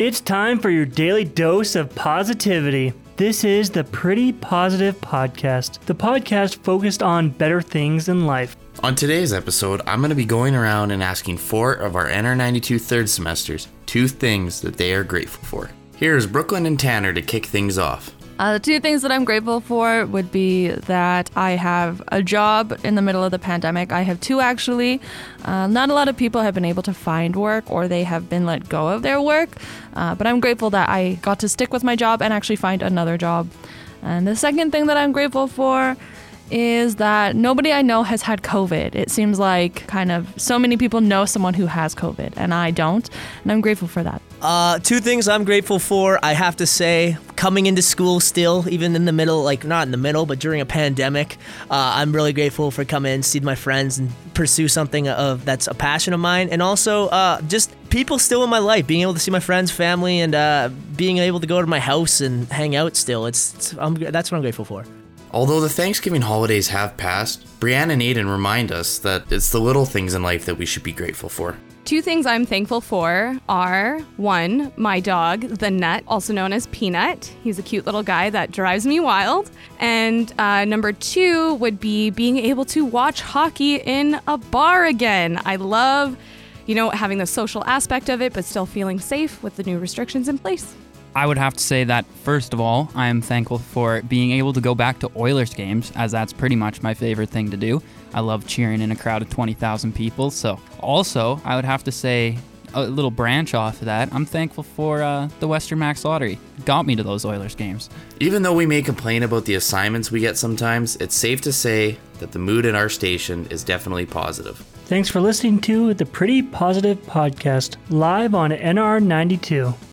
It's time for your daily dose of positivity. This is the Pretty Positive Podcast, the podcast focused on better things in life. On today's episode, I'm going to be going around and asking four of our NR92 third semesters two things that they are grateful for. Here's Brooklyn and Tanner to kick things off. Uh, the two things that I'm grateful for would be that I have a job in the middle of the pandemic. I have two actually. Uh, not a lot of people have been able to find work or they have been let go of their work, uh, but I'm grateful that I got to stick with my job and actually find another job. And the second thing that I'm grateful for is that nobody I know has had COVID. It seems like kind of so many people know someone who has COVID, and I don't. And I'm grateful for that. Uh, two things I'm grateful for. I have to say, coming into school still, even in the middle, like not in the middle, but during a pandemic, uh, I'm really grateful for coming in, see my friends, and pursue something of that's a passion of mine. And also, uh, just people still in my life, being able to see my friends, family, and uh, being able to go to my house and hang out. Still, it's, it's that's what I'm grateful for. Although the Thanksgiving holidays have passed, Brianne and Aiden remind us that it's the little things in life that we should be grateful for. Two things I'm thankful for are one, my dog, the Nut, also known as Peanut. He's a cute little guy that drives me wild. And uh, number two would be being able to watch hockey in a bar again. I love, you know, having the social aspect of it, but still feeling safe with the new restrictions in place. I would have to say that, first of all, I am thankful for being able to go back to Oilers games, as that's pretty much my favorite thing to do. I love cheering in a crowd of 20,000 people. So, also, I would have to say, a little branch off of that, I'm thankful for uh, the Western Max Lottery. Got me to those Oilers games. Even though we may complain about the assignments we get sometimes, it's safe to say that the mood at our station is definitely positive. Thanks for listening to the Pretty Positive Podcast, live on NR92.